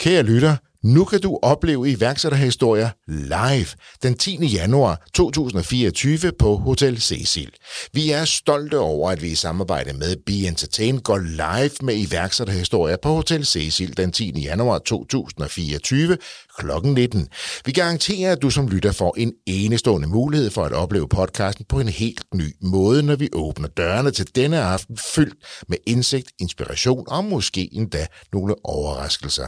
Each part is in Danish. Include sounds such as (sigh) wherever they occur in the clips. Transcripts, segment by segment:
Kære lytter, nu kan du opleve iværksætterhistorier live den 10. januar 2024 på Hotel Cecil. Vi er stolte over, at vi i samarbejde med Be Entertain går live med iværksætterhistorier på Hotel Cecil den 10. januar 2024 kl. 19. Vi garanterer, at du som lytter får en enestående mulighed for at opleve podcasten på en helt ny måde, når vi åbner dørene til denne aften fyldt med indsigt, inspiration og måske endda nogle overraskelser.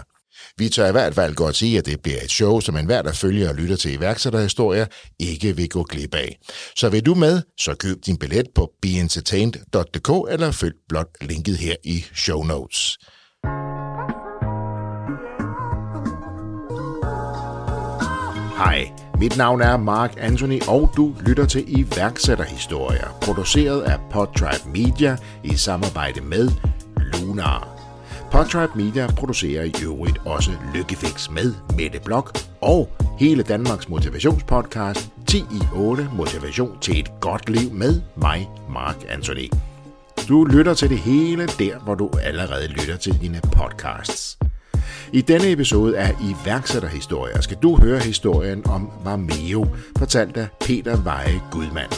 Vi tør i hvert fald godt sige, at det bliver et show, som enhver, der følger og lytter til iværksætterhistorier, ikke vil gå glip af. Så vil du med, så køb din billet på beentertained.dk eller følg blot linket her i show notes. Hej, mit navn er Mark Anthony, og du lytter til iværksætterhistorier, produceret af Podtribe Media i samarbejde med Lunar. Podtribe Media producerer i øvrigt også Lykkefix med Mette Blok og hele Danmarks motivationspodcast 10 i 8 Motivation til et godt liv med mig, Mark Anthony. Du lytter til det hele der, hvor du allerede lytter til dine podcasts. I denne episode af iværksætterhistorier skal du høre historien om Marmeo, fortalt af Peter Veje Gudmand.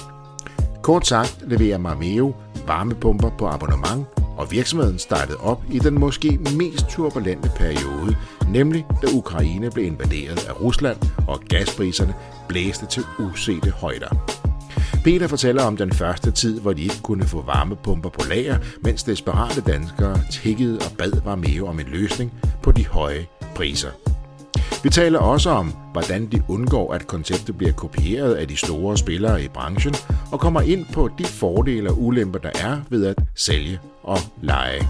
Kort sagt leverer Marmeo varmepumper på abonnement, og virksomheden startede op i den måske mest turbulente periode, nemlig da Ukraine blev invaderet af Rusland, og gaspriserne blæste til usete højder. Peter fortæller om den første tid, hvor de ikke kunne få varmepumper på lager, mens desperate danskere tikkede og bad Varmeo om en løsning på de høje priser. Vi taler også om, hvordan de undgår, at konceptet bliver kopieret af de store spillere i branchen, og kommer ind på de fordele og ulemper, der er ved at sælge og lege.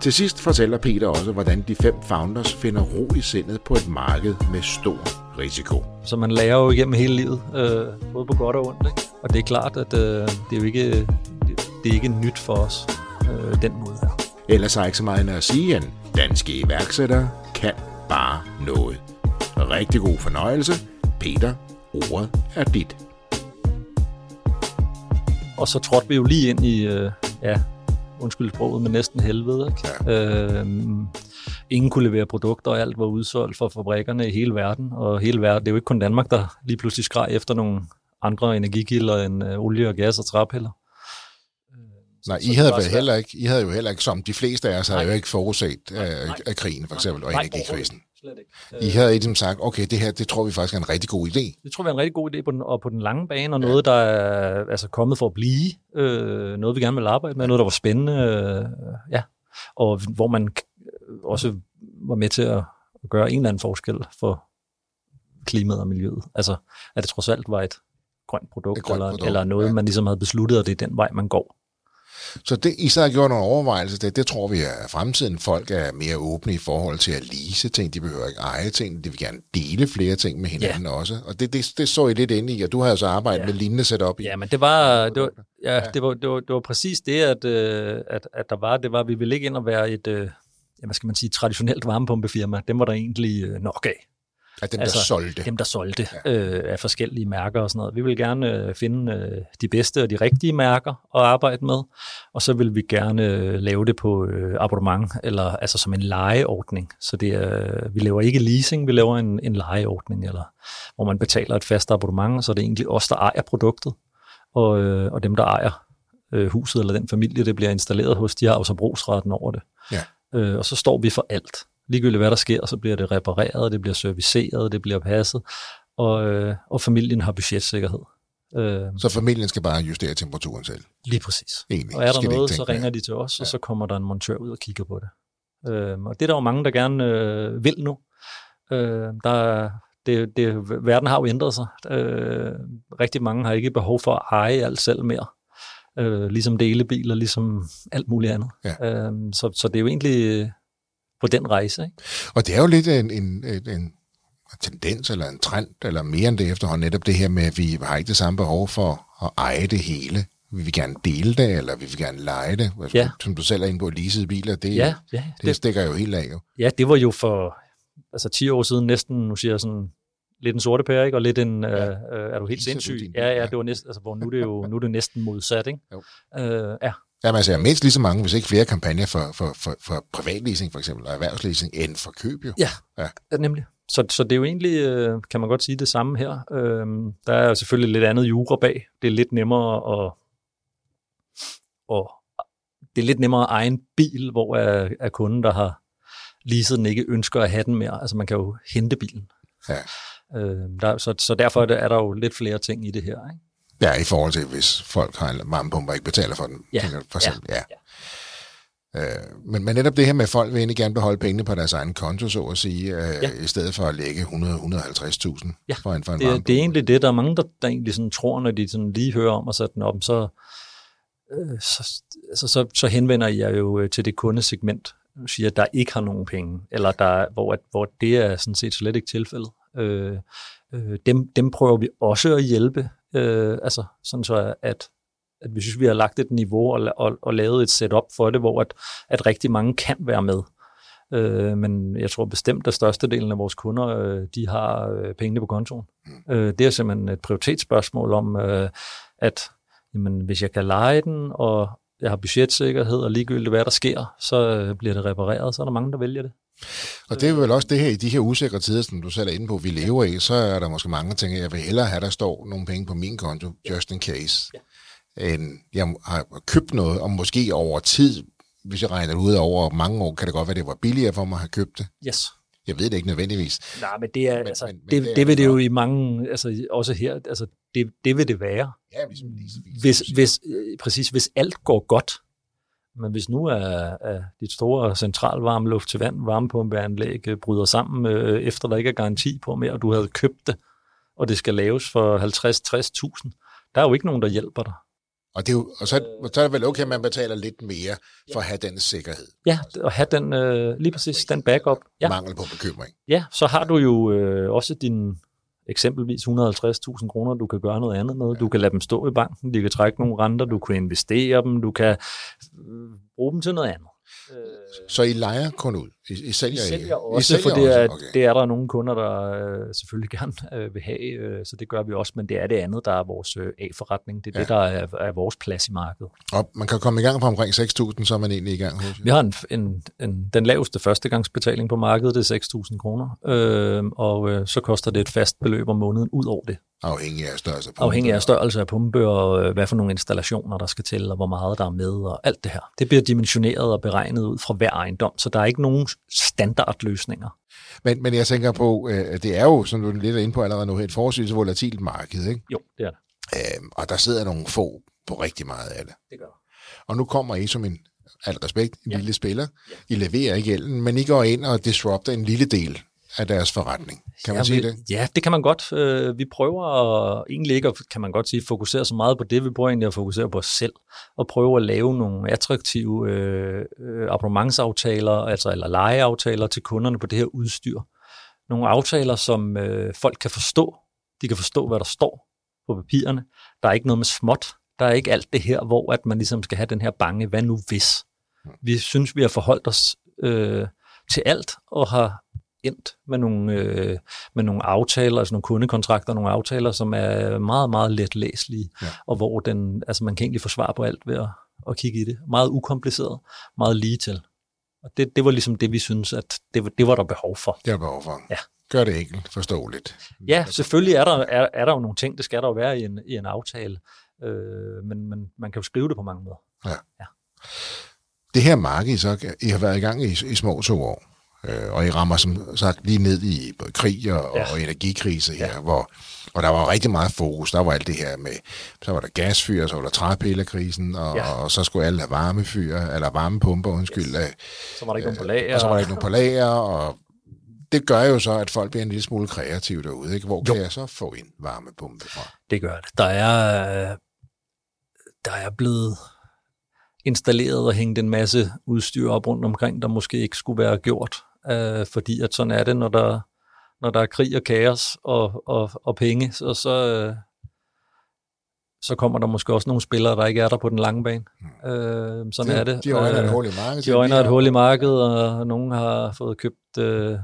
Til sidst fortæller Peter også, hvordan de fem founders finder ro i sindet på et marked med stor risiko. Så man lærer jo igennem hele livet, øh, både på godt og ondt. Ikke? Og det er klart, at øh, det er jo ikke, det, det er ikke nyt for os, øh, den måde her. Ellers er ikke så meget at sige, at danske iværksættere kan bare noget. Rigtig god fornøjelse. Peter, ordet er dit. Og så trådte vi jo lige ind i, øh, ja, undskyld sproget, men næsten helvede. Ikke? Ja. Øhm, ingen kunne levere produkter, og alt var udsolgt for fabrikkerne i hele verden. Og hele verden, det er jo ikke kun Danmark, der lige pludselig skreg efter nogle andre energikilder end øh, olie og gas og træpiller. Nej, I havde, vel heller ikke, I havde jo heller ikke, som de fleste af os, havde jo ikke forudset nej, nej, af krigen for eksempel, og energikrisen. Slet ikke. I havde ligesom sagt, okay, det her, det tror vi faktisk er en rigtig god idé. Det tror vi er en rigtig god idé på den, og på den lange bane, og noget, der er altså, kommet for at blive, øh, noget vi gerne vil arbejde med, noget, der var spændende, øh, ja, og hvor man også var med til at gøre en eller anden forskel for klimaet og miljøet. Altså, at det trods alt var et grønt produkt, et grønt eller, produkt, eller noget, ja. man ligesom havde besluttet, og det er den vej, man går. Så det, I så har gjort nogle overvejelser, det, det tror vi er fremtiden. Folk er mere åbne i forhold til at lease ting, de behøver ikke eje ting, de vil gerne dele flere ting med hinanden ja. også. Og det, det, det så I lidt inde i, og du har jo så arbejdet ja. med lignende setup i. Ja, men det var, det var, ja, ja. Det var, det var, det var præcis det, at, øh, at, at der var, det var, at vi ville ikke ind og være et, øh, ja, hvad skal man sige, traditionelt varmepumpefirma. Dem var der egentlig øh, nok af. Af dem, altså, der solgte. Dem, der solgte ja. øh, af forskellige mærker og sådan noget. Vi vil gerne øh, finde øh, de bedste og de rigtige mærker at arbejde med, og så vil vi gerne øh, lave det på øh, abonnement, eller altså som en lejeordning. Så det er, vi laver ikke leasing, vi laver en, en lejeordning, eller hvor man betaler et fast abonnement, så det er egentlig os, der ejer produktet, og, øh, og dem, der ejer øh, huset eller den familie, det bliver installeret hos, de har også brugsretten over det. Ja. Øh, og så står vi for alt ligegyldigt hvad der sker, så bliver det repareret, det bliver serviceret, det bliver passet, og, øh, og familien har budgetsikkerhed. Øh, så familien skal bare justere temperaturen selv? Lige præcis. Egentlig. Og er der noget, så ringer de til os, ja. og så kommer der en montør ud og kigger på det. Øh, og det er der jo mange, der gerne øh, vil nu. Øh, der, det, det, verden har jo ændret sig. Øh, rigtig mange har ikke behov for at eje alt selv mere. Øh, ligesom delebiler, ligesom alt muligt andet. Ja. Øh, så, så det er jo egentlig på den rejse. Ikke? Og det er jo lidt en, en, en, en tendens eller en trend, eller mere end det efterhånden, netop det her med, at vi har ikke det samme behov for at eje det hele. Vi vil gerne dele det, eller vi vil gerne lege det. Altså, ja. Som du selv er inde på, leasede biler, det, ja, ja, det, det stikker jo helt af. Jo. Ja, det var jo for altså 10 år siden næsten, nu siger jeg sådan, lidt en sorte pære, ikke? og lidt en, ja. øh, er du helt sindssyg? Ja, ja, det var næsten, altså, hvor nu er det jo (laughs) nu er det næsten modsat, ikke? Jo. Øh, ja, Ja, man ser mindst lige så mange, hvis ikke flere kampagner for, for, for, for privatleasing for eksempel, og erhvervsleasing, end for køb jo. Ja, ja. ja nemlig. Så, så det er jo egentlig, øh, kan man godt sige, det samme her. Øhm, der er selvfølgelig lidt andet jura bag. Det er lidt nemmere at, og det er lidt nemmere at eje en bil, hvor er, er kunden, der har leaset den, ikke ønsker at have den mere. Altså man kan jo hente bilen. Ja. Øh, der, så, så derfor er, er der jo lidt flere ting i det her. Ikke? Ja, i forhold til, hvis folk har en varmepumpe og ikke betaler for den. Ja, for eksempel. ja. ja. Øh, men, men netop det her med, at folk vil egentlig gerne beholde pengene på deres egen konto, så at sige, øh, ja. i stedet for at lægge 100-150.000 ja. for en, for en det, det er egentlig det, der er mange, der, der egentlig sådan tror, når de sådan lige hører om at sætte den op, så, øh, så, altså, så, så henvender jeg jo øh, til det kundesegment, siger, der ikke har nogen penge, eller der, hvor, at, hvor det er sådan set slet ikke tilfældet. Øh, øh, dem, dem prøver vi også at hjælpe, øh, altså sådan så, at at vi synes, vi har lagt et niveau og, og, og lavet et setup for det, hvor at, at rigtig mange kan være med. Øh, men jeg tror bestemt, at størstedelen af vores kunder, øh, de har øh, pengene på kontoen. Mm. Øh, det er simpelthen et prioritetsspørgsmål om, øh, at jamen, hvis jeg kan lege den, og jeg har budgetsikkerhed, og ligegyldigt hvad der sker, så øh, bliver det repareret, så er der mange, der vælger det. Og det er vel også det her, i de her usikre tider, som du selv er inde på, vi lever i, så er der måske mange, der tænker, jeg vil hellere have, der står nogle penge på min konto, just in case. Ja end jeg har købt noget, og måske over tid, hvis jeg regner det ud over mange år, kan det godt være, det var billigere for mig at have købt det. Yes. Jeg ved det ikke nødvendigvis. Nej, men det er, men, altså, men, det, men det, det vil det jo i mange, altså også her, altså det, det vil det være. Ja, hvis, hvis, hvis, hvis, præcis, hvis alt går godt, men hvis nu er, er dit store centralvarme luft til vand varmepumpeanlæg øh, bryder sammen, øh, efter der ikke er garanti på mere, og du havde købt det, og det skal laves for 50-60.000, der er jo ikke nogen, der hjælper dig. Og, det er jo, og så, så er det vel okay, at man betaler lidt mere for at have den sikkerhed. Ja, og have den, øh, lige præcis den backup. Ja. Mangel på bekymring. Ja, så har du jo øh, også din eksempelvis 150.000 kroner, du kan gøre noget andet med. Du kan lade dem stå i banken, de kan trække nogle renter, du kan investere dem, du kan øh, bruge dem til noget andet. Øh, så I leger kun ud? I, I sælger, I sælger også, I sælger for det er, okay. det er der nogle kunder, der øh, selvfølgelig gerne øh, vil have, øh, så det gør vi også, men det er det andet, der er vores øh, A-forretning. Det er ja. det, der er, er vores plads i markedet. Og man kan komme i gang på omkring 6.000, så er man egentlig i gang hos Vi har en, en, en, den laveste førstegangsbetaling på markedet, det er 6.000 kroner, øh, og øh, så koster det et fast beløb om måneden ud over det. Afhængig af størrelse af pumpe. Afhængig af størrelse af pumpe, og øh, hvad for nogle installationer, der skal til, og hvor meget der er med, og alt det her. Det bliver dimensioneret og beregnet ud fra hver ejendom, så der er ikke nogen standardløsninger. Men, men jeg tænker på, øh, det er jo, som du er lidt inde på allerede nu, et forholdsvis volatilt marked, ikke? Jo, det er det. Øhm, og der sidder nogle få på rigtig meget af det. Det gør Og nu kommer I som en, al respekt, en ja. lille spiller. Ja. I leverer ikke gælden, men I går ind og disrupter en lille del af deres forretning. Kan man ja, sige det? Ja, det kan man godt. Øh, vi prøver at, egentlig ikke, kan man godt sige, fokusere så meget på det. Vi prøver egentlig at fokusere på os selv, og prøve at lave nogle attraktive øh, øh, abonnementsaftaler, altså eller legeaftaler til kunderne på det her udstyr. Nogle aftaler, som øh, folk kan forstå. De kan forstå, hvad der står på papirerne. Der er ikke noget med småt. Der er ikke alt det her, hvor at man ligesom skal have den her bange, hvad nu hvis? Vi synes, vi har forholdt os øh, til alt, og har endt med nogle, øh, med nogle aftaler, altså nogle kundekontrakter, nogle aftaler, som er meget, meget let læselige, ja. og hvor den, altså man kan egentlig få svar på alt ved at, at kigge i det. Meget ukompliceret, meget lige til. Og det, det var ligesom det, vi synes, at det, det var der behov for. Det er behov for. Ja. Gør det enkelt, forståeligt. Ja, selvfølgelig er der, er, er der jo nogle ting, det skal der jo være i en, i en aftale, øh, men, men man kan jo skrive det på mange måder. Ja. ja. Det her marked, så I har været i gang i, i små to år. Øh, og I rammer som sagt lige ned i krig og, ja. og energikrise her, ja. hvor og der var rigtig meget fokus. Der var alt det her med, så var der gasfyr, så var der træpillekrisen, og, ja. og så skulle alle have varmefyr, eller varmepumper, undskyld. Yes. Så var der ikke nogen på lager. Og så var der ikke nogen på lager, og det gør jo så, at folk bliver en lille smule kreative derude. Ikke? Hvor jo. kan jeg så få en varmepumpe fra? Det gør det. Der er, der er blevet installeret og hængt en masse udstyr op rundt omkring, der måske ikke skulle være gjort øh, fordi at sådan er det, når der, når der er krig og kaos og, og, og penge, så, så, øh, så kommer der måske også nogle spillere, der ikke er der på den lange bane. Mm. Øh, sådan de, er det. De øjner et hul i markedet. De øjner et hul i markedet, og nogen har fået købt øh,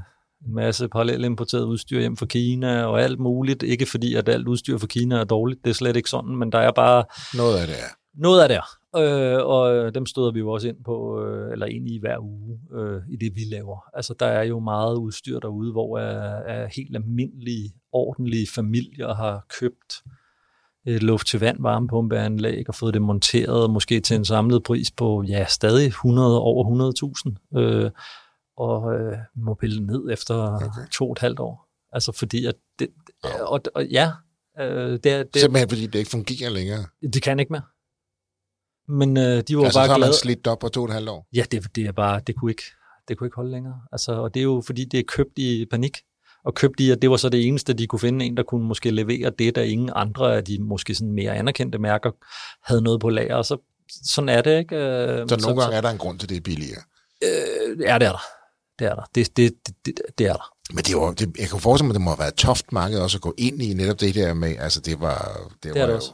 en masse parallelt importeret udstyr hjem fra Kina og alt muligt. Ikke fordi, at alt udstyr fra Kina er dårligt, det er slet ikke sådan, men der er bare... Noget af det er. Noget af det er. Øh, og dem støder vi jo også ind på, øh, eller ind i hver uge øh, i det, vi laver. Altså, der er jo meget udstyr derude, hvor er, er helt almindelige, ordentlige familier har købt et luft-til-vand varmepumpeanlæg og fået det monteret, måske til en samlet pris på, ja, stadig 100, over 100.000, øh, og øh, må pille ned efter okay. to og et halvt år. Altså fordi, at det, og, og ja, øh, det, er, det, Simpelthen fordi det ikke fungerer længere. Det kan ikke mere. Men øh, de var altså, bare så glade. man slidt op på to og et halvt år. Ja, det, det er bare, det kunne ikke, det kunne ikke holde længere. Altså, og det er jo fordi, det er købt i panik. Og købt i, at det var så det eneste, de kunne finde en, der kunne måske levere det, der ingen andre af de måske sådan mere anerkendte mærker havde noget på lager. Og så, sådan er det, ikke? Øh, Så nogle gange er der en grund til, det er billigere. Øh, ja, det er der. Det er der. Det, det, det, det, er der. Men det var, det, jeg kan forestille mig, at det må have været et toft marked også at gå ind i netop det der med, altså det var... Det, Det var er det jo, også.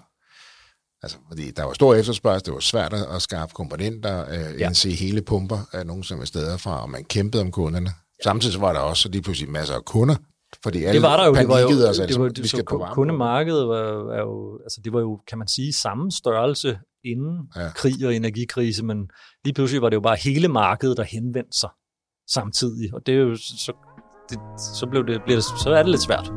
Altså, fordi der var stor efterspørgsel, det var svært at skaffe komponenter, øh, Ja. ja. indse hele pumper af nogle som steder fra, og man kæmpede om kunderne. Samtidig så var der også lige pludselig masser af kunder, fordi alle det var der jo. Det var jo, og sagde, det var, vi det, skal så på varme. kundemarkedet var, er jo, altså det var jo, kan man sige, samme størrelse inden ja. Ja. krig og energikrise, men lige pludselig var det jo bare hele markedet, der henvendte sig samtidig, og det er jo så, det, så, blev det, bliver det, så er det lidt svært.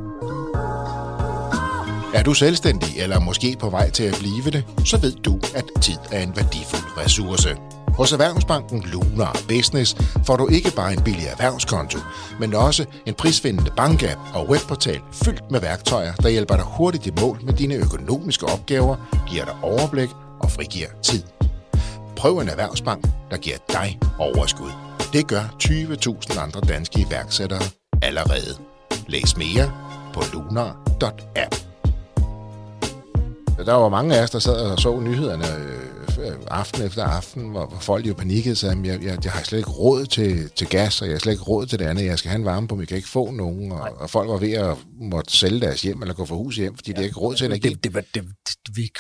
Er du selvstændig eller måske på vej til at blive det, så ved du, at tid er en værdifuld ressource. Hos Erhvervsbanken Lunar Business får du ikke bare en billig erhvervskonto, men også en prisvindende bankapp og webportal fyldt med værktøjer, der hjælper dig hurtigt i mål med dine økonomiske opgaver, giver dig overblik og frigiver tid. Prøv en erhvervsbank, der giver dig overskud. Det gør 20.000 andre danske iværksættere allerede. Læs mere på lunar.app. Der var mange af os, der sad og så nyhederne øh, aften efter aften, hvor, hvor folk jo panikkede sig, jeg, jeg, jeg har slet ikke råd til, til gas, og jeg har slet ikke råd til det andet, jeg skal have en varme på, men jeg kan ikke få nogen, og, og folk var ved at måtte sælge deres hjem, eller gå for hus hjem, fordi ja. de har ikke råd til energi. Det, det, var- det, det, vi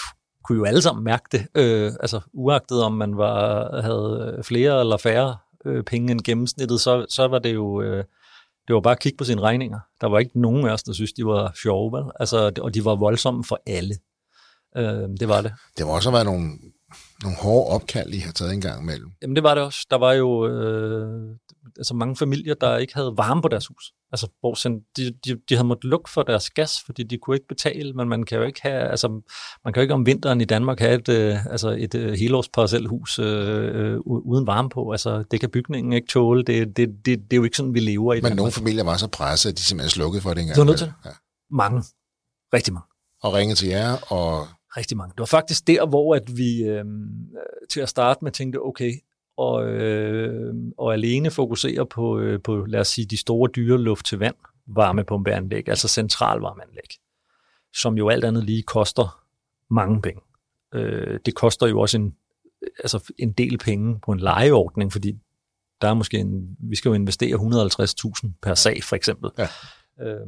kunne jo alle sammen mærke det, øh, altså uagtet om man var, havde flere eller færre øh, penge end gennemsnittet, så, så var det jo... Øh, det var bare at kigge på sine regninger. Der var ikke nogen af os, der synes, de var sjove, vel? Altså, og de var voldsomme for alle. Øh, det var det. Det må også have været nogle, nogle hårde opkald, I har taget en gang imellem. Jamen det var det også. Der var jo øh, altså mange familier, der ikke havde varme på deres hus. Altså hvor sådan, de, de, de havde måttet lukke for deres gas, fordi de kunne ikke betale, men man kan jo ikke have, altså man kan jo ikke om vinteren i Danmark have et, øh, altså et øh, helårsparcelhus øh, øh, uden varme på. Altså det kan bygningen ikke tåle. Det, det, det, det er jo ikke sådan, vi lever i Men nogle familier var så presset, at de simpelthen slukkede for det engang. Det var nødt til. Ja. Mange. Rigtig mange. Og ringede til jer, og Rigtig mange. Det var faktisk der, hvor at vi øh, til at starte med tænkte, okay, og, øh, og alene fokusere på, øh, på, lad os sige, de store dyre luft til vand varmepumpeanlæg, altså centralvarmeanlæg, som jo alt andet lige koster mange penge. Øh, det koster jo også en, altså en del penge på en lejeordning, fordi der er måske en, vi skal jo investere 150.000 per sag, for eksempel. Ja. Øh,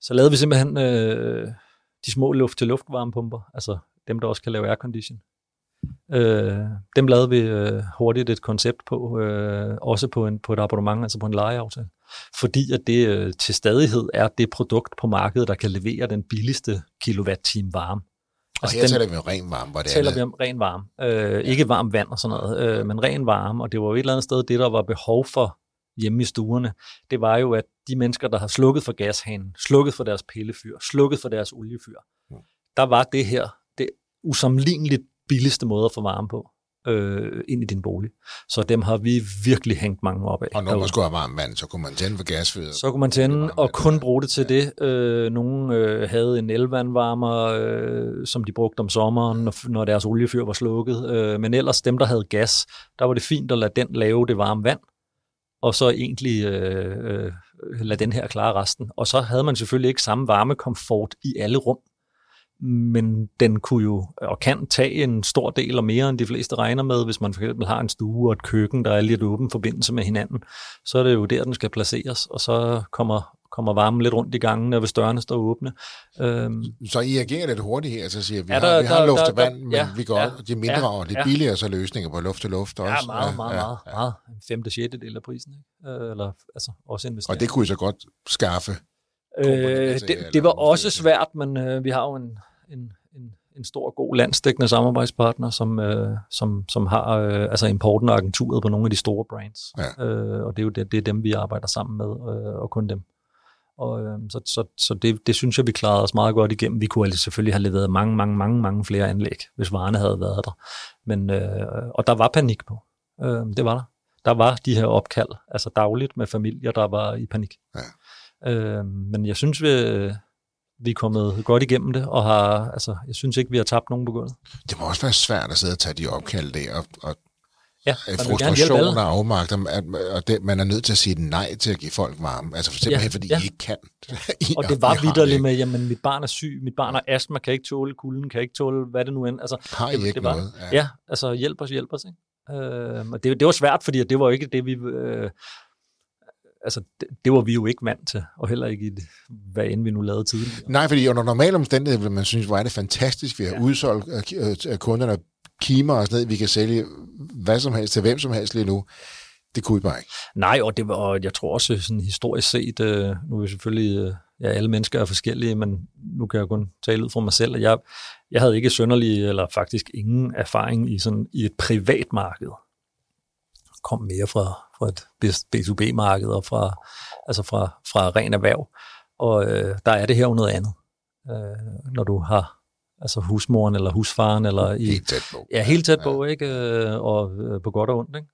så lavede vi simpelthen øh, de små luft-til-luft-varmepumper, altså dem, der også kan lave aircondition. Øh, dem lavede vi øh, hurtigt et koncept på, øh, også på, en, på et abonnement, altså på en lejeaftale. Fordi at det øh, til stadighed er det produkt på markedet, der kan levere den billigste kilowatt-time varme. Og altså, her den- taler vi om ren varme, hvor det taler andet. vi om ren varme. Øh, ikke varmt vand og sådan noget, øh, men ren varme. Og det var jo et eller andet sted, det der var behov for hjemme i stuerne, det var jo, at de mennesker, der har slukket for gashanen, slukket for deres pillefyr, slukket for deres oliefyr, Mm. der var det her det usammenligneligt billigste måde at få varme på øh, ind i din bolig. Så dem har vi virkelig hængt mange op af. Og når man skulle have varmt vand, så kunne man tænde for gasfyret. Så kunne man tænde og kun bruge det til det. Øh, nogle øh, havde en elvandvarmer, øh, som de brugte om sommeren, når, når deres oliefyr var slukket. Øh, men ellers dem, der havde gas, der var det fint at lade den lave det varme vand, og så egentlig øh, øh, lade den her klare resten. Og så havde man selvfølgelig ikke samme varmekomfort i alle rum, men den kunne jo og kan tage en stor del og mere end de fleste regner med, hvis man for eksempel har en stue og et køkken, der er lidt åben forbindelse med hinanden, så er det jo der, den skal placeres, og så kommer, kommer varmen lidt rundt i gangen, hvis dørene står åbne. Øhm, Så I agerer lidt hurtigt her, så siger vi, Ja, har, der- vi har der- luft til vand, der- men ja, vi går ja, de mindre, ja, og det er ja. billigere så løsninger på luft til luft også. ja, meget, meget, Ja, meget, ja. meget. En femte, sjette del af prisen. Ikke? Øh, Eller altså også investere. Og det kunne I så godt skaffe. Øh, det, eller det var også svært, men øh, vi har jo en, en, en, en stor, god landsdækkende samarbejdspartner, som, øh, som, som har øh, altså importen og agenturet på nogle af de store brands. Ja. Øh, og det er jo det, det er dem, vi arbejder sammen med, øh, og kun dem. Og, øh, så så, så det, det synes jeg, vi klarede os meget godt igennem. Vi kunne altså selvfølgelig have leveret mange, mange, mange, mange flere anlæg, hvis varerne havde været der. Men, øh, og der var panik på. Øh, det var der. Der var de her opkald, altså dagligt med familier, der var i panik. Ja. Øh, men jeg synes, vi, vi er kommet godt igennem det, og har, altså, jeg synes ikke, vi har tabt nogen på gulvet. Det må også være svært at sidde og tage de opkald der, og, og Ja, øh, man frustration og afmagt, at, og det, man er nødt til at sige nej til at give folk varme. Altså for simpelthen, Ja, fordi ja. I ikke kan. (laughs) I, Og det var vidderligt med, jamen mit barn er syg, mit barn har astma, kan ikke tåle kulden, kan ikke tåle, hvad det nu end. Altså, Har I det, ikke det var, noget? Ja. ja, altså hjælp os, hjælp os. Ikke? Øh, og det, det var svært, fordi det var ikke det, vi... Øh, altså, det, det var vi jo ikke vant til, og heller ikke i det, hvad end vi nu lavede tidligere. Nej, fordi under normale omstændigheder vil man synes, hvor er det fantastisk, vi har ja. udsolgt k- øh, øh, kunderne kimer og sådan noget, vi kan sælge hvad som helst til hvem som helst lige nu. Det kunne vi bare ikke. Nej, og, det og jeg tror også sådan historisk set, øh, nu er vi selvfølgelig, øh, ja, alle mennesker er forskellige, men nu kan jeg kun tale ud fra mig selv, at jeg, jeg havde ikke sønderlig, eller faktisk ingen erfaring i, sådan, i et privat marked. Kom mere fra, fra et B2B-marked og fra, altså fra, fra ren erhverv. Og øh, der er det her jo noget andet. Øh, når du har altså husmoren eller husfaren, eller i, Helt tæt på. Ja, helt tæt på, ikke? Øh, Og øh, på godt og ondt, ikke?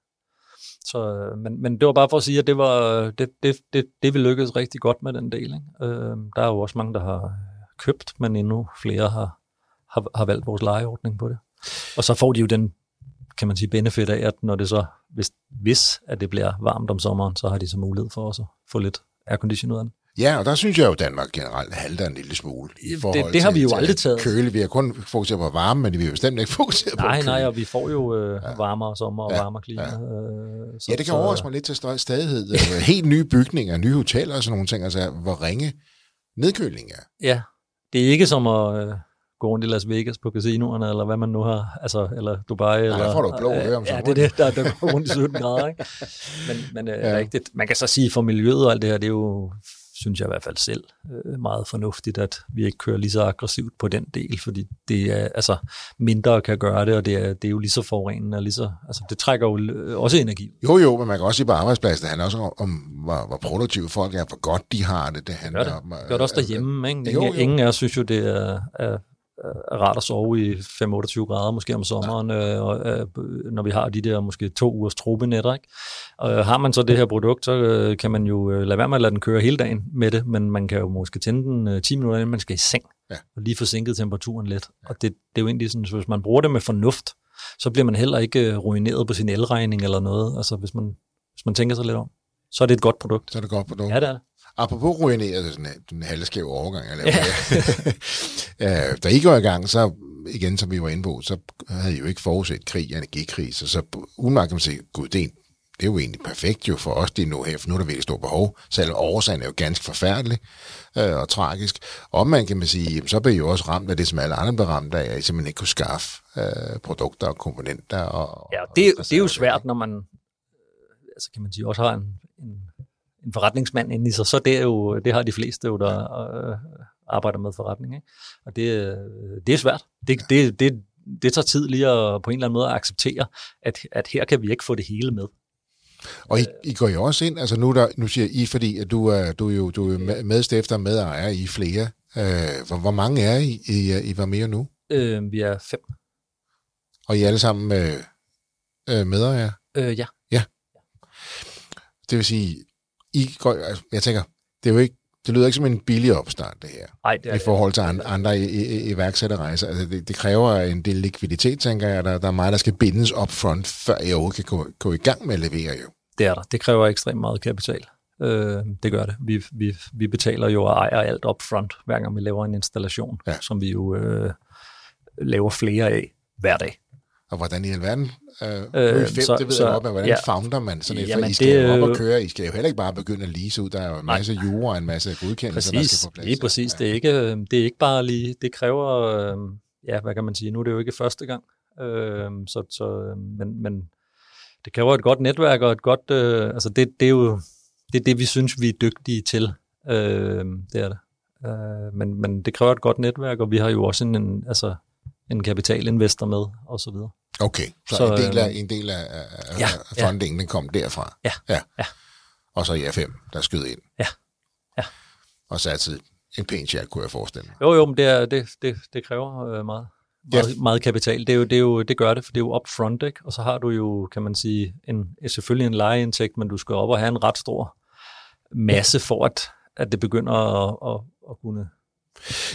Så, øh, men, men det var bare for at sige, at det, var, det, det, det, det vi lykkedes rigtig godt med den del. Ikke? Øh, der er jo også mange, der har købt, men endnu flere har, har, har valgt vores lejeordning på det. Og så får de jo den, kan man sige, benefit af, at når det så, hvis, hvis at det bliver varmt om sommeren, så har de så mulighed for også at få lidt aircondition ud af den. Ja, og der synes jeg jo, at Danmark generelt halter en lille smule. I forhold det har til- vi jo til aldrig taget. Køle. Vi har kun fokuseret på varme, men vi har bestemt ikke (laughs) fokuseret på Nej, køle. nej, og vi får jo øh, varmere sommer og Ja, varmere klima. ja. Øh, så, Ja, det kan så- overraske mig lidt til stadighed. Øh, Helt nye bygninger, nye hoteller og sådan nogle ting. Altså, hvor ringe nedkøling er. Ja, det er ikke som at øh, gå rundt i Las Vegas på casinoerne, eller hvad man nu har, altså, eller Dubai. der eller, får du blå øre om Ja, det er det, der, der går rundt i 17 grader. Ikke? Men, men øh, ja. rigtigt, man kan så sige, for miljøet og alt det her, det er jo, synes jeg i hvert fald selv, øh, meget fornuftigt, at vi ikke kører lige så aggressivt på den del, fordi det er, altså, mindre kan gøre det, og det er, det er jo lige så forurenende, og lige så, altså, det trækker jo øh, også energi. Jo, jo, men man kan også sige på arbejdspladsen, det handler også om, om hvor, hvor produktive folk er, hvor godt de har det. Det handler Gør det. om... Gør det også derhjemme, ikke? Jo, Ingen, jo. ingen af os synes jo, det er, er, er rart at sove i 5-28 grader, måske om sommeren, øh, og, øh, når vi har de der måske to ugers tropenætter. Ikke? Og har man så det her produkt, så øh, kan man jo øh, lade være med at lade den køre hele dagen med det, men man kan jo måske tænde den øh, 10 minutter, inden man skal i seng, Ja. og lige få sænket temperaturen lidt. Og det, det er jo egentlig sådan, så hvis man bruger det med fornuft, så bliver man heller ikke øh, ruineret på sin elregning eller noget. Altså hvis man, hvis man tænker sig lidt om, så er det et godt produkt. Så er det godt på noget. Ja, det er det. Apropos ruineret, sådan en, halvskæv overgang, jeg laver ja. (laughs) Da I går i gang, så igen, som vi var inde på, så havde I jo ikke forudset krig energikrig, så, så umiddelbart kan man sige, gud, det er, en- det er jo egentlig perfekt jo for os, det er nu her, for nu er der virkelig stort behov. Selvom årsagen er jo ganske forfærdelig øh, og tragisk. Og man kan man sige, jamen, så bliver I jo også ramt af det, som alle andre bliver ramt af, at I simpelthen ikke kunne skaffe øh, produkter og komponenter. Og, Ja, og det, og det er jo svært, når man øh, altså kan man sige, også har en, en, en forretningsmand inde i sig, så det, er jo, det har de fleste jo, der øh, arbejder med forretning. Ikke? Og det, øh, det er svært. Det, det, det, det tager tid lige at på en eller anden måde at acceptere, at, at her kan vi ikke få det hele med. Og I, I går jo også ind, altså nu, der, nu siger I, fordi at du er, du er jo du er med- medstifter og medejer i flere. Øh, hvor, hvor mange er I, I, I var mere nu? Øh, vi er fem. Og I er alle sammen øh, øh, medejere? Øh, ja. Det vil sige, I går, altså, jeg tænker, det er jo ikke, det lyder ikke som en billig opstart, det her, Ej, det er, i forhold til andre, andre iværksætterrejser. Altså, det, det kræver en del likviditet, tænker jeg. Der, der er meget, der skal bindes up front, før jeg overhovedet kan gå, gå i gang med at levere jo. det er der. Det kræver ekstremt meget kapital. Øh, det gør det. Vi, vi, vi betaler jo og ejer alt up front, hver gang vi laver en installation, ja. som vi jo øh, laver flere af hver dag. Og hvordan i alverden, øh, øh, Øh, fem, så- det ved så- jeg men hvordan ja. founder man sådan et? Jamen, I skal det jo op og jo- køre, I skal jo heller ikke bare begynde at lease ud, der er jo en masse jura og en masse godkendelser, der Præcis, skal på plads. lige præcis. Det er, ikke, det er ikke bare lige, det kræver, øh, ja, hvad kan man sige, nu er det jo ikke første gang, øh, så, så, øh, men, men det kræver et godt netværk og et godt, øh, altså det, det er jo det, er det, vi synes, vi er dygtige til, øh, det er det. Øh, men, men det kræver et godt netværk, og vi har jo også en, en altså, en kapitalinvestor med, og så videre. Okay, så, så en del af, en del af, af ja, ja, fundingen, den kom derfra? Ja, ja. ja. Og så IR5, der skød ind? Ja, ja. Og satte en pæn chat, kunne jeg forestille mig. Jo, jo, men det, er, det, det, det kræver øh, meget, meget, ja. meget kapital. Det, er jo, det, er jo, det gør det, for det er jo upfront, ikke? Og så har du jo, kan man sige, en, selvfølgelig en lejeindtægt, men du skal op og have en ret stor masse for, at, at det begynder at, at, at kunne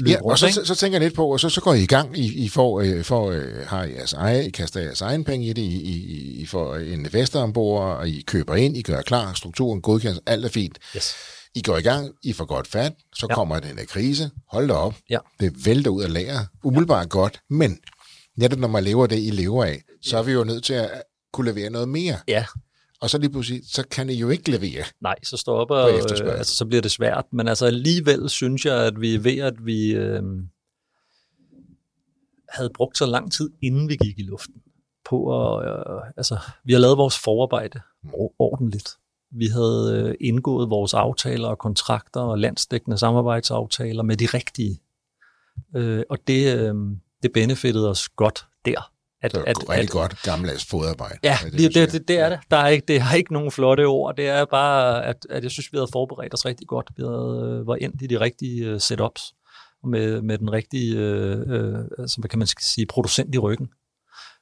Ja, og så, så, så tænker jeg lidt på, og så, så går I i gang, I, I får, øh, får øh, har jeres egen, I kaster jeres egen penge i det, I, I, I får en investor ombord, og I køber ind, I gør klar, strukturen godkendes, alt er fint. Yes. I går i gang, I får godt fat, så ja. kommer den her krise, hold da op, ja. det vælter ud af lager, umiddelbart ja. godt, men netop når man lever det, I lever af, så er vi jo nødt til at kunne levere noget mere. Ja, og så lige pludselig, så kan I jo ikke levere. Nej, så stopper, øh, altså, så bliver det svært. Men altså alligevel synes jeg, at vi ved, at vi øh, havde brugt så lang tid, inden vi gik i luften, på at, øh, altså, vi har lavet vores forarbejde ordentligt. Vi havde øh, indgået vores aftaler og kontrakter og landsdækkende samarbejdsaftaler med de rigtige. Øh, og det, øh, det benefittede os godt der. At, det er at, rigtig at, godt gammeldags fodarbejde. Ja, det, det, det, det, det er det. Der er ikke, det har ikke nogen flotte ord. Det er bare, at, at jeg synes, vi havde forberedt os rigtig godt. Vi havde, var endt i de rigtige uh, setups med, med den rigtige, uh, uh, altså, hvad kan man sige, producent i ryggen.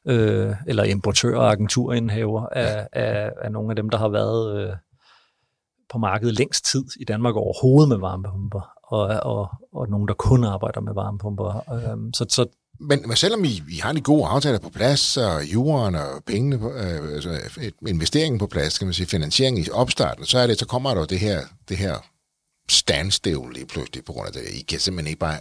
Uh, eller importør og agenturindhaver af, ja. af, af nogle af dem, der har været uh, på markedet længst tid i Danmark overhovedet med varmepumper, og, og, og nogen, der kun arbejder med varmepumper. Uh, så, så men, men selvom I, I har de gode aftaler på plads, og jorden og pengene, på, øh, altså investeringen på plads, kan man sige, finansiering i opstarten, så er det, så kommer der jo det her, det her standstill lige pludselig på grund af det. I kan simpelthen ikke bare...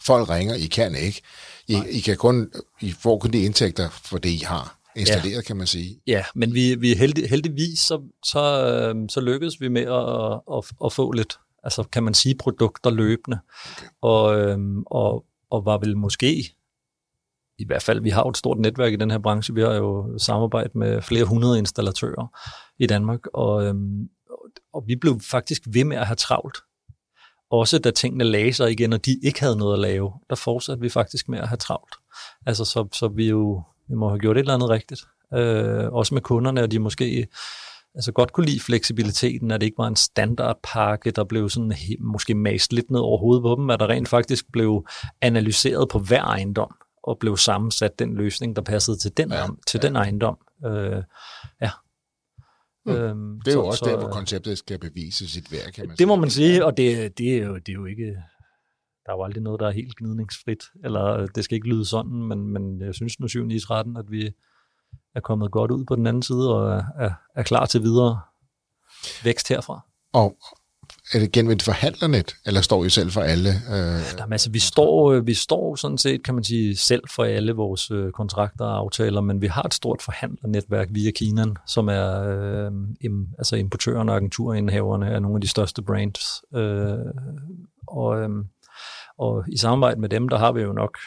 Folk ringer, I kan ikke. I, I, kan kun, I får kun de indtægter for det, I har installeret, ja. kan man sige. Ja, men vi, vi heldig, heldigvis, så, så, øhm, så lykkedes vi med at, at, at få lidt, altså kan man sige, produkter løbende. Okay. Og, øhm, og, og var vel måske i hvert fald, vi har jo et stort netværk i den her branche. Vi har jo samarbejdet med flere hundrede installatører i Danmark, og, øhm, og vi blev faktisk ved med at have travlt. Også da tingene lagde sig igen, og de ikke havde noget at lave, der fortsatte vi faktisk med at have travlt. Altså, så, så vi jo vi må have gjort et eller andet rigtigt. Øh, også med kunderne, og de måske altså godt kunne lide fleksibiliteten, at det ikke var en standardpakke, der blev sådan måske mast lidt ned over hovedet på dem, at der rent faktisk blev analyseret på hver ejendom og blev sammensat den løsning, der passede til den, ja, til ja. den ejendom. Øh, ja. Mm. Øhm, det er jo så, også så, der, hvor konceptet skal bevise sit værk. Kan man det sige. må man sige, og det, det, er jo, det er jo ikke... Der er jo aldrig noget, der er helt gnidningsfrit, eller det skal ikke lyde sådan, men, men jeg synes nu 7 13, at vi er kommet godt ud på den anden side, og er, er, er klar til videre vækst herfra. Og, er det et forhandlernet eller står I selv for alle? Øh, Jamen, altså, vi står, øh, vi står sådan set, kan man sige, selv for alle vores øh, kontrakter og aftaler, men vi har et stort forhandlernetværk via Kina, som er øh, im, altså importørerne og agenturindhaverne af nogle af de største brands. Øh, og, øh, og i samarbejde med dem, der har vi jo nok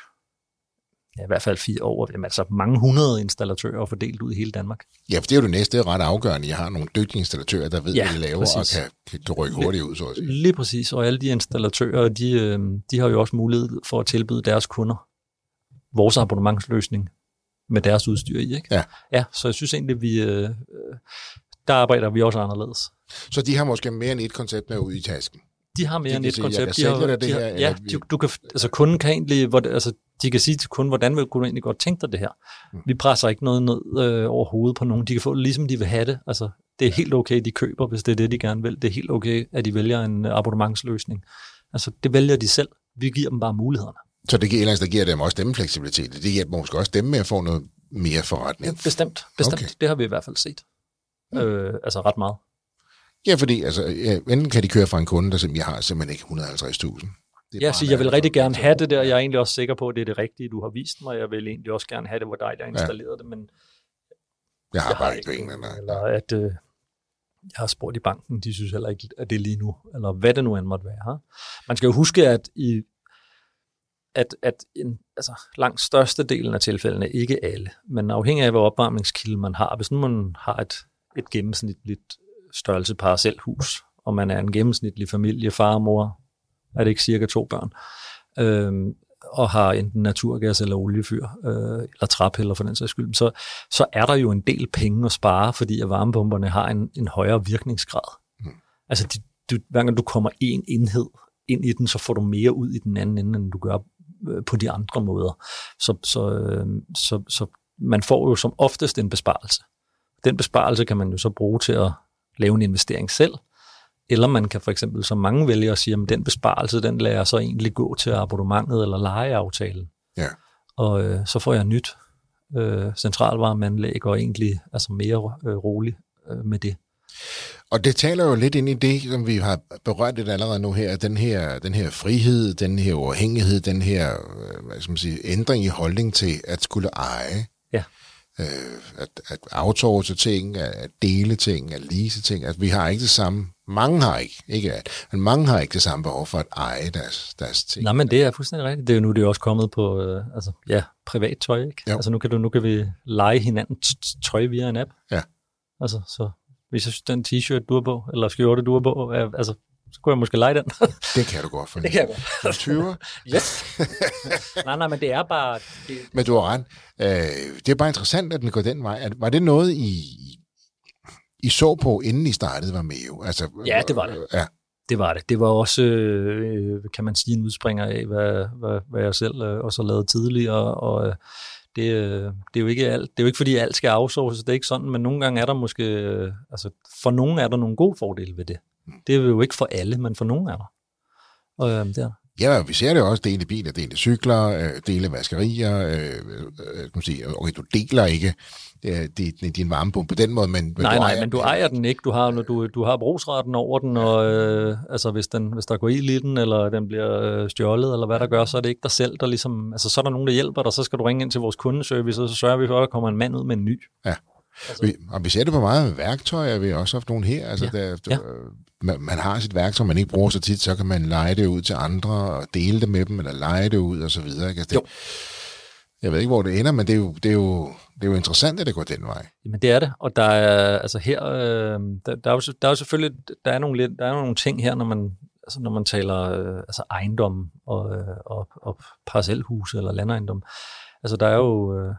ja, i hvert fald fire år, jamen, altså mange hundrede installatører fordelt ud i hele Danmark. Ja, for det er jo det næste, det er ret afgørende. Jeg har nogle dygtige installatører, der ved, ja, hvad de laver, præcis. og kan, kan rykke hurtigt ud, så at sige. Lige præcis, og alle de installatører, de, øh, de har jo også mulighed for at tilbyde deres kunder vores abonnementsløsning med deres udstyr i. Ikke? Ja. ja, så jeg synes egentlig, vi, øh, der arbejder vi også anderledes. Så de har måske mere end et koncept med ud i tasken? De har mere de end et sige, koncept. De har, det de har, her, ja, du, du kan, altså kunden kan egentlig, hvor altså de kan sige til kunden, hvordan vil du egentlig godt tænke dig det her? Mm. Vi presser ikke noget ned øh, over hovedet på nogen. De kan få det ligesom de vil have det. Altså, det er helt okay, de køber, hvis det er det, de gerne vil. Det er helt okay, at de vælger en øh, abonnementsløsning. Altså, det vælger de selv. Vi giver dem bare mulighederne. Så det giver, der giver dem også dem fleksibilitet. Det hjælper måske også dem med at få noget mere forretning. Ja, bestemt. bestemt. Okay. Det har vi i hvert fald set. Mm. Øh, altså ret meget. Ja, fordi altså, ja, enten kan de køre fra en kunde, der simpelthen har simpelthen ikke 150.000 Ja, så jeg vil rigtig gerne have det der. Jeg er egentlig også sikker på, at det er det rigtige, du har vist mig. Jeg vil egentlig også gerne have det, hvor dig, der har installeret ja. det, men jeg har jeg bare ikke penge. Eller, eller at øh, jeg har spurgt i banken, de synes heller ikke, at det er lige nu, eller hvad det nu end måtte være. Man skal jo huske, at i at, at en, altså, langt største delen af tilfældene, ikke alle, men afhængig af, hvad opvarmningskilde man har, hvis nu man har et, et gennemsnitligt størrelse parcelhus, og man er en gennemsnitlig familie, far og mor, er det ikke cirka to børn, øhm, og har enten naturgas eller oliefyr, øh, eller træpiller for den sags skyld, så, så er der jo en del penge at spare, fordi at varmepumperne har en, en højere virkningsgrad. Mm. Altså, de, du, hver gang du kommer en enhed ind i den, så får du mere ud i den anden ende, end du gør øh, på de andre måder. Så, så, øh, så, så man får jo som oftest en besparelse. Den besparelse kan man jo så bruge til at lave en investering selv, eller man kan for eksempel, som mange vælger at sige, at den besparelse, den lader så egentlig gå til abonnementet eller lejeaftalen. Ja. Og øh, så får jeg nyt øh, centralvarmeanlæg og egentlig altså mere øh, rolig øh, med det. Og det taler jo lidt ind i det, som vi har berørt lidt allerede nu her, den her, den her frihed, den her uafhængighed, den her øh, hvad skal man sige, ændring i holdning til at skulle eje. Ja. Øh, at, at outsource ting, at dele ting, at lease ting. At vi har ikke det samme mange har ikke, ikke at, men mange har ikke det samme behov for at eje deres, deres ting. Nej, men det er fuldstændig rigtigt. Det er jo nu det er også kommet på øh, altså, ja, privat tøj. Ikke? Jo. Altså nu kan, du, nu kan vi lege hinanden tøj via en app. Ja. Altså, så hvis jeg synes, den t-shirt du har på, eller skjorte du har på, er, altså, så kunne jeg måske lege den. (laughs) det kan du godt for. Det kan jeg godt. 20. (laughs) yes. (laughs) nej, nej, men det er bare... Det... Men du har ret. Øh, det er bare interessant, at den går den vej. Var det noget, I, I så på, inden I startede, var med jo? Altså, ja, det var det. Ja. Det var det. Det var også, øh, kan man sige, en udspringer af, hvad, hvad, hvad jeg selv øh, også har lavet tidligere, og øh, det, øh, det, er jo ikke alt, det er jo ikke fordi alt skal afsources, det er ikke sådan, men nogle gange er der måske, øh, altså for nogle er der nogle gode fordele ved det. Det er jo ikke for alle, men for nogle er der. Og øh, det er Ja, vi ser det også, dele biler, dele cykler, øh, dele vaskerier, øh, øh, sige, okay, du deler ikke øh, din, din varmepumpe på den måde, men... Nej, du nej, ejer, men du ejer den ikke, du har, du, du har brugsretten over den, og øh, altså, hvis, den, hvis der går ild i den, eller den bliver øh, stjålet, eller hvad der gør, så er det ikke dig selv, der ligesom, altså så er der nogen, der hjælper dig, så skal du ringe ind til vores kundeservice, og så sørger vi for, at der kommer en mand ud med en ny. Ja. Altså. Vi, og vi ser det på meget værktøj, og vi har også haft nogle her. Altså, ja. der, ja. man, man har sit værktøj, man ikke bruger så tit, så kan man lege det ud til andre, og dele det med dem, eller lege det ud, og så videre. Ikke? Altså, det, jo. Jeg ved ikke, hvor det ender, men det er jo, det er jo, det er jo interessant, at det går den vej. Jamen det er det, og der er, altså her, øh, der, der, er jo, der er jo selvfølgelig, der er nogle, lidt, der er nogle ting her, når man, altså når man taler øh, altså ejendom og, øh, og, og parcelhus eller landejendom. Altså der er jo, øh,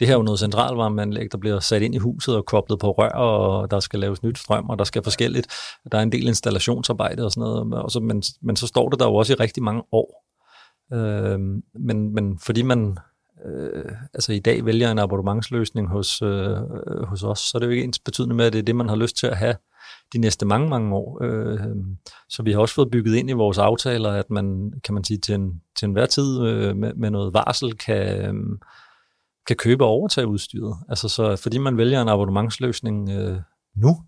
det her er jo noget centralvarmeanlæg, der bliver sat ind i huset og koblet på rør, og der skal laves nyt strøm, og der skal forskelligt. Der er en del installationsarbejde og sådan noget, og så, men, men så står det der jo også i rigtig mange år. Øh, men, men fordi man øh, altså i dag vælger en abonnementsløsning hos, øh, hos os, så er det jo ikke ens betydende med, at det er det, man har lyst til at have de næste mange, mange år. Øh, så vi har også fået bygget ind i vores aftaler, at man, kan man sige, til, en, til enhver tid øh, med, med noget varsel kan... Øh, Øh, kan købe og overtage udstyret. Altså så fordi man vælger en abonnementsløsning øh, nu,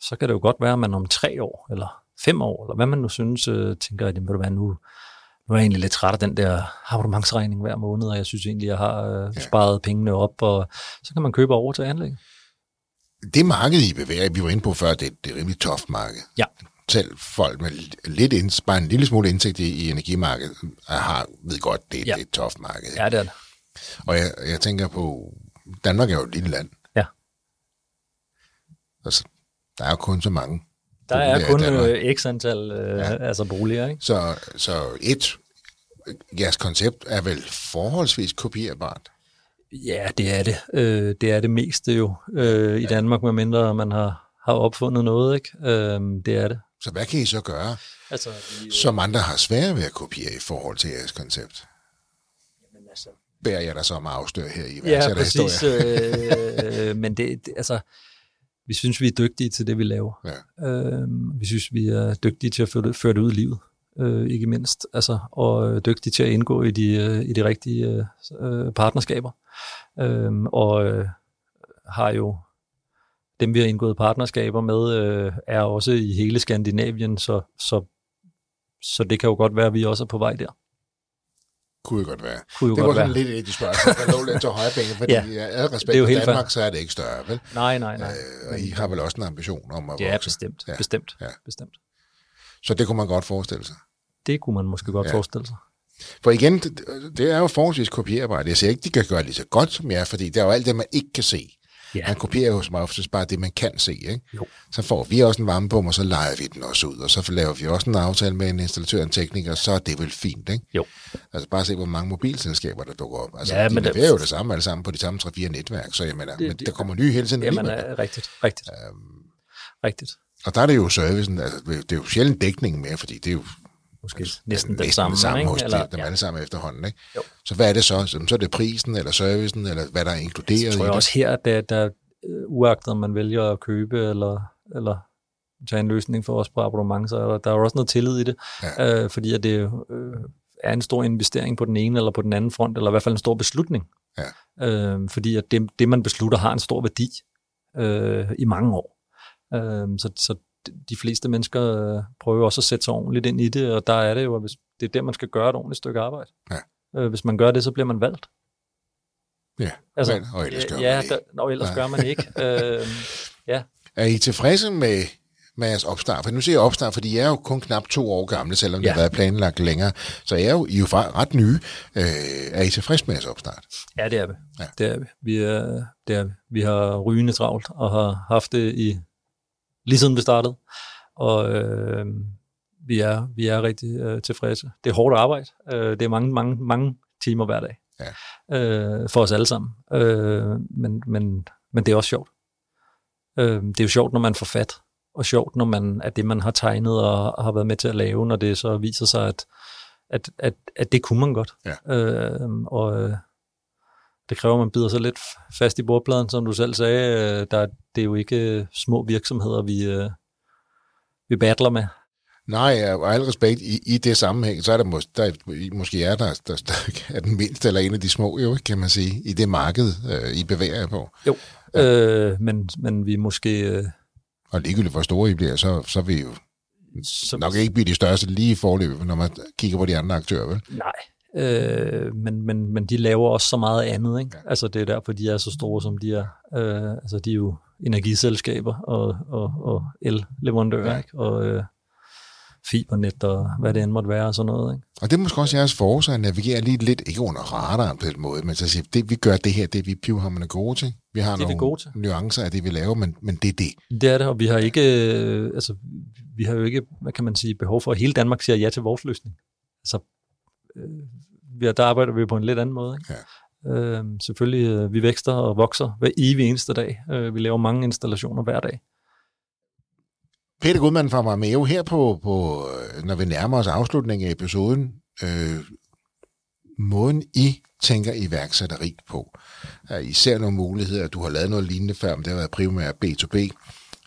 så kan det jo godt være, at man om tre år, eller fem år, eller hvad man nu synes, øh, tænker, at det være nu, nu er jeg egentlig lidt træt af den der abonnementsregning hver måned, og jeg synes egentlig, jeg har øh, sparet pengene op, og så kan man købe og overtage anlæg. Det marked, I bevæger, vi var inde på før, det, det er et rimelig toft marked. Ja. Selv folk med lidt ind, bare en lille smule indsigt i, i energimarkedet, har, ved godt, det, ja. det er et toft marked. Ja, det er det. Og jeg, jeg tænker på, Danmark er jo et lille land. Ja. Altså, der er kun så mange. Der er kun øh, x antal øh, ja. altså boliger, ikke? Så, så et, jeres koncept er vel forholdsvis kopierbart? Ja, det er det. Øh, det er det meste jo øh, i Danmark, medmindre man har, har opfundet noget, ikke? Øh, det er det. Så hvad kan I så gøre, altså, vi, som andre har svære ved at kopiere i forhold til jeres koncept? Bærer jeg dig så om at afsløre her i Ja, præcis. øh, men det, det, altså, vi synes, vi er dygtige til det, vi laver. Ja. Øh, vi synes, vi er dygtige til at føre det, føre det ud i livet, øh, ikke mindst. Altså, og dygtige til at indgå i de, øh, i de rigtige øh, partnerskaber. Øh, og øh, har jo dem, vi har indgået partnerskaber med, øh, er også i hele Skandinavien, så, så, så det kan jo godt være, at vi også er på vej der. Kunne jo godt være. Kunne jo det var sådan være. lidt et af de spørgsmål, der lå lidt til højre penge, fordi (laughs) ja, al respekt for Danmark, fair. så er det ikke større, vel? Nej, nej, nej. Øh, og I har vel også en ambition om at ja, vokse? Bestemt, ja, bestemt, ja. bestemt. Så det kunne man godt forestille sig? Det kunne man måske godt ja. forestille sig. For igen, det, det er jo forholdsvis kopierbart. Jeg siger ikke, de kan gøre det lige så godt som jer, fordi det er jo alt det, man ikke kan se. Ja. Man kopierer jo som oftest bare det, man kan se. Ikke? Jo. Så får vi også en varmepumpe, og så leger vi den også ud, og så laver vi også en aftale med en installatør og en tekniker, så er det vel fint. Ikke? Jo. Altså bare se, hvor mange mobilselskaber, der dukker op. Altså, Ja, de men det- leverer jo det samme alle sammen på de samme 3-4 netværk, så jeg mener, Det- men det- der kommer nye hele tiden. Jamen, er rigtigt, rigtigt. Øhm, rigtigt. og der er det jo servicen, altså det er jo sjældent dækning mere, fordi det er jo Måske altså, næsten den næsten samme, det samme ikke? hos Eller- dem ja. alle sammen efterhånden. Ikke? Jo. Så hvad er det så? Så så er det prisen, eller servicen, eller hvad der er inkluderet Jeg tror i jeg det? også her, at der, der øh, uagtet om man vælger at købe eller, eller tage en løsning for os på abonnement, så er der, der er jo også noget tillid i det, Ja. øh, fordi at det øh, er en stor investering på den ene eller på den anden front, eller i hvert fald en stor beslutning. Ja. Øh, fordi at det, det, man beslutter, har en stor værdi øh, i mange år. Øh, så, så de fleste mennesker øh, prøver også at sætte sig ordentligt ind i det, og der er det jo, at hvis, det er der, man skal gøre et ordentligt stykke arbejde. Ja. Øh, hvis man gør det, så bliver man valgt. Ja, Altså, men- og ellers gør ja, man det der, ikke. Nå, ellers Nej. gør man ikke. (laughs) øh, ja, Er I tilfredse med, med jeres opstart? For nu siger jeg opstart, fordi jeg er jo kun knap to år gamle, selvom ja. det Ja. har været planlagt længere. Så jeg er jo, I er jo ret nye. Øh, er I tilfredse med jeres opstart? ja, det er vi. Ja. Det er vi. Vi, er, det er vi. vi har rygende travlt og har haft det i lige siden vi startede. Og øh, vi, er, vi er rigtig øh, tilfredse. Det er hårdt arbejde. Øh, det er mange, mange, mange timer hver dag. Ja. Øh, for os alle sammen. Øh, men, men, men det er også sjovt. Øh, det er jo sjovt, når man får fat. Og sjovt, når man at det, man har tegnet og har været med til at lave, når det så viser sig, at, at, at, at det kunne man godt. Ja. Øh, og øh, det kræver, at man bider sig lidt fast i bordpladen, som du selv sagde. Øh, der, det er jo ikke øh, små virksomheder, vi, øh, vi battler med. Nej, og al respekt, i, i det sammenhæng, så er der, mås- der måske er der, der, der er den mindste eller en af de små, jo, kan man sige, i det marked, øh, I bevæger jer på. Jo. Øh, men, men vi er måske... Øh, Og ligegyldigt hvor store I bliver, så, så vil I jo så, nok ikke blive de største lige i forløbet, når man kigger på de andre aktører, vel? Nej, øh, men, men, men de laver også så meget andet. Ikke? Ja. Altså det er derfor, de er så store, som de er. Øh, altså de er jo energiselskaber og, og, og el-leverandører, Ja. ikke? og øh, fibernet og hvad det end måtte være og sådan noget. Ikke? Og det er måske også jeres force at navigere lige lidt, ikke under radaren på den måde, men så sige, det vi gør det her, det er vi pivhammerne gode til. Vi har Det er vi nogle gode til. nuancer af det, vi laver, men, men det er det. Det er det, og vi har ikke, øh, altså, vi har jo ikke, hvad kan man sige, behov for, at hele Danmark siger ja til vores løsning. Altså, øh, der arbejder vi på en lidt anden måde. Ikke? Ja. Øh, selvfølgelig, øh, vi vækster og vokser hver evig eneste dag. Øh, vi laver mange installationer hver dag. Peter Gudmann fra Marmeo her på, på, øh, når vi nærmer os afslutningen af episoden, øh, måden I tænker iværksætteri på. I ser nogle muligheder, du har lavet noget lignende før, men det har været primært B2B.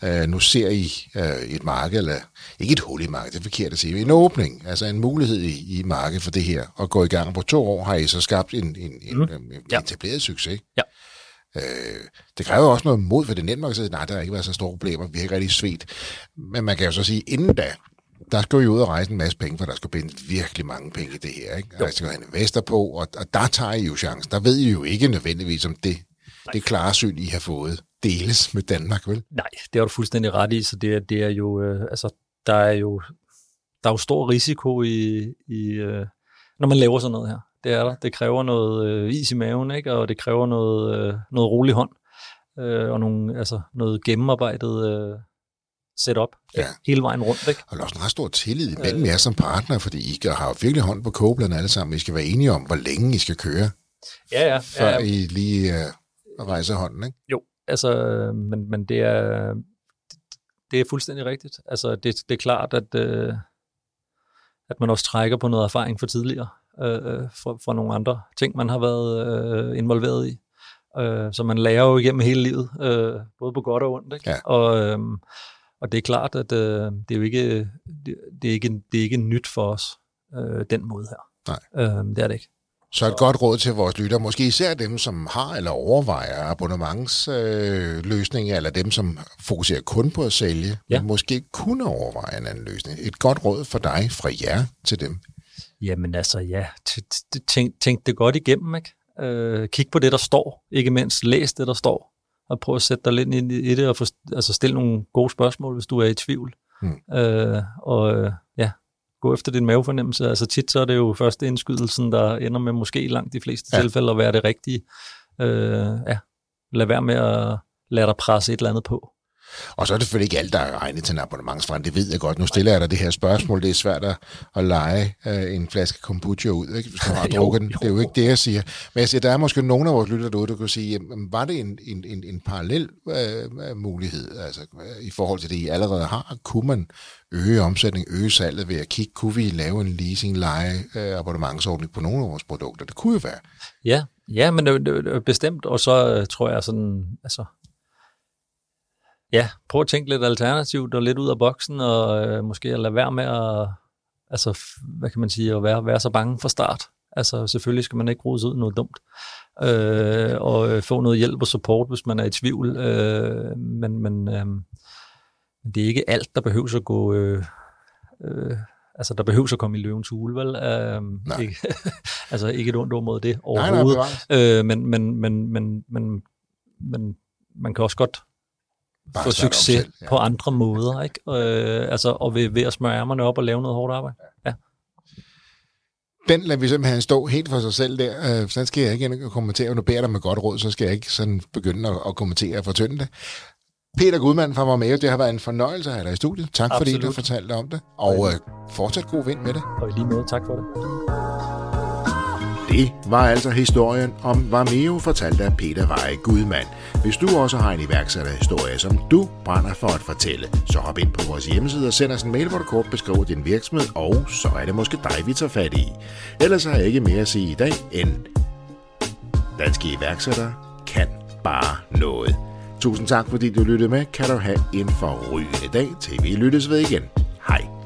Uh, nu ser I uh, et marked, eller ikke et hul i markedet, det er forkert at sige, en åbning, altså en mulighed i, i markedet for det her, og gå i gang på to år, har I så skabt en, en, en, Mm. en, en Ja. etableret succes. Ja. Øh, det kræver også noget mod for det nemt at sige, nej, der har ikke været så store problemer, vi har ikke rigtig svedt. Men man kan jo så sige, inden da, der skal jo ud og rejse en masse penge, for der skal bindes virkelig mange penge i det her. Ikke? Der skal en investor på, og, og der tager I jo chancen. Der ved I jo ikke nødvendigvis, om det, det klare syn, I har fået, deles med Danmark, vel? Nej, det har du fuldstændig ret i, så det, er- det er jo, øh, altså, der er jo, der er jo stor risiko i, i øh, når man laver sådan noget her. Det er der. Det kræver noget øh, is i maven, ikke? og det kræver noget, øh, noget rolig hånd, øh, og nogle, altså, noget gennemarbejdet øh, setup Ja. hele vejen rundt. Ikke? Og der er også en ret stor tillid imellem jer som partner, fordi I har jo virkelig hånd på kogepladen alle sammen. I skal være enige om, hvor længe I skal køre, Ja, ja. før ja, I lige uh, rejser hånden. Ikke? Jo, altså, men, men det er det er fuldstændig rigtigt. Altså, det, det er klart, at, øh, at man også trækker på noget erfaring fra tidligere, øh, øh, fra, fra nogle andre ting, man har været øh, involveret i. Øh, så man lærer jo igennem hele livet, øh, både på godt og ondt. Ikke? Ja. Og, øh, og det er klart, at øh, det er jo ikke, det, det er ikke, det er ikke nyt for os, øh, den måde her. Nej. Øh, det er det ikke. Så et godt råd til vores lytter, måske især dem, som har eller overvejer abonnementsløsninger, øh, eller dem, som fokuserer kun på at sælge, Ja. men måske kunne overveje en anden løsning. Et godt råd for dig fra jer til dem. Jamen altså, ja, tænk, tænk det godt igennem, ikke? Øh, kig på det, der står, ikke mindst læs det, der står, og prøv at sætte dig lidt ind i, det, og få, altså stille nogle gode spørgsmål, hvis du er i tvivl. Mm. Øh, og øh, ja, gå efter din mavefornemmelse. Altså tit så er det jo første indskydelsen, der ender med måske langt de fleste Ja. tilfælde at være det rigtige. Øh, ja, lad være med at lad dig presse et eller andet på. Og så er det selvfølgelig ikke alt, der er regnet til en abonnementsforretning. Det ved jeg godt. Nu stiller jeg dig det her spørgsmål. Det er svært at, at lege uh, en flaske kombucha ud, ikke? hvis du har (laughs) drukket den. Det er jo ikke det, jeg siger. Men jeg siger, der er måske nogle af vores lytter derude, der kunne sige, jamen, var det en, en, en, en parallel uh, mulighed altså, uh, i forhold til det, I allerede har? Kunne man øge omsætning, øge salget ved at kigge, kunne vi lave en leasing, leje, uh, abonnementsordning på nogle af vores produkter? Det kunne jo være. Ja, ja men det, det, det, bestemt. Og så uh, tror jeg sådan, altså, ja, prøv at tænke lidt alternativt og lidt ud af boksen, og øh, måske lade være med at, altså, hvad kan man sige, at være, være så bange for start. Altså selvfølgelig skal man ikke rode ud noget dumt, øh, og øh, få noget hjælp og support, hvis man er i tvivl, øh, men, men øh, det er ikke alt, der behøver at gå... Øh, øh, altså, der behøver at komme i løvens hule, vel? Øh, Nej. ikke, (laughs) altså, ikke et ondt ord mod det Nej, nej, overhovedet. bevares. øh, men, men, men, men, men, men man kan også godt Bare få succes selv, ja. på andre måder, ikke? Øh, altså, og ved, ved at smøre ærmerne op og lave noget hårdt arbejde. Ja. Den lader vi simpelthen stå helt for sig selv der. Øh, sådan skal jeg ikke kommentere. Nu beder dig med godt råd, så skal jeg ikke sådan begynde at, at kommentere og fortynde det. Peter Gudmand fra Marmeo, det har været en fornøjelse at have dig i studiet. Tak fordi Absolut. du fortalte om det. Og øh, fortsat god vind med det. Og i lige måde, tak for det. Det var altså historien om Vameo, fortalt af Peter Veje Gudmand. Hvis du også har en iværksætterhistorie, som du brænder for at fortælle, så hop ind på vores hjemmeside og send os en mail, hvor du kort beskriver din virksomhed, og så er det måske dig, vi tager fat i. Ellers har jeg ikke mere at sige i dag, end danske iværksættere kan bare noget. Tusind tak, fordi du lyttede med. Kan du have en forrygende dag, til vi lyttes ved igen. Hej.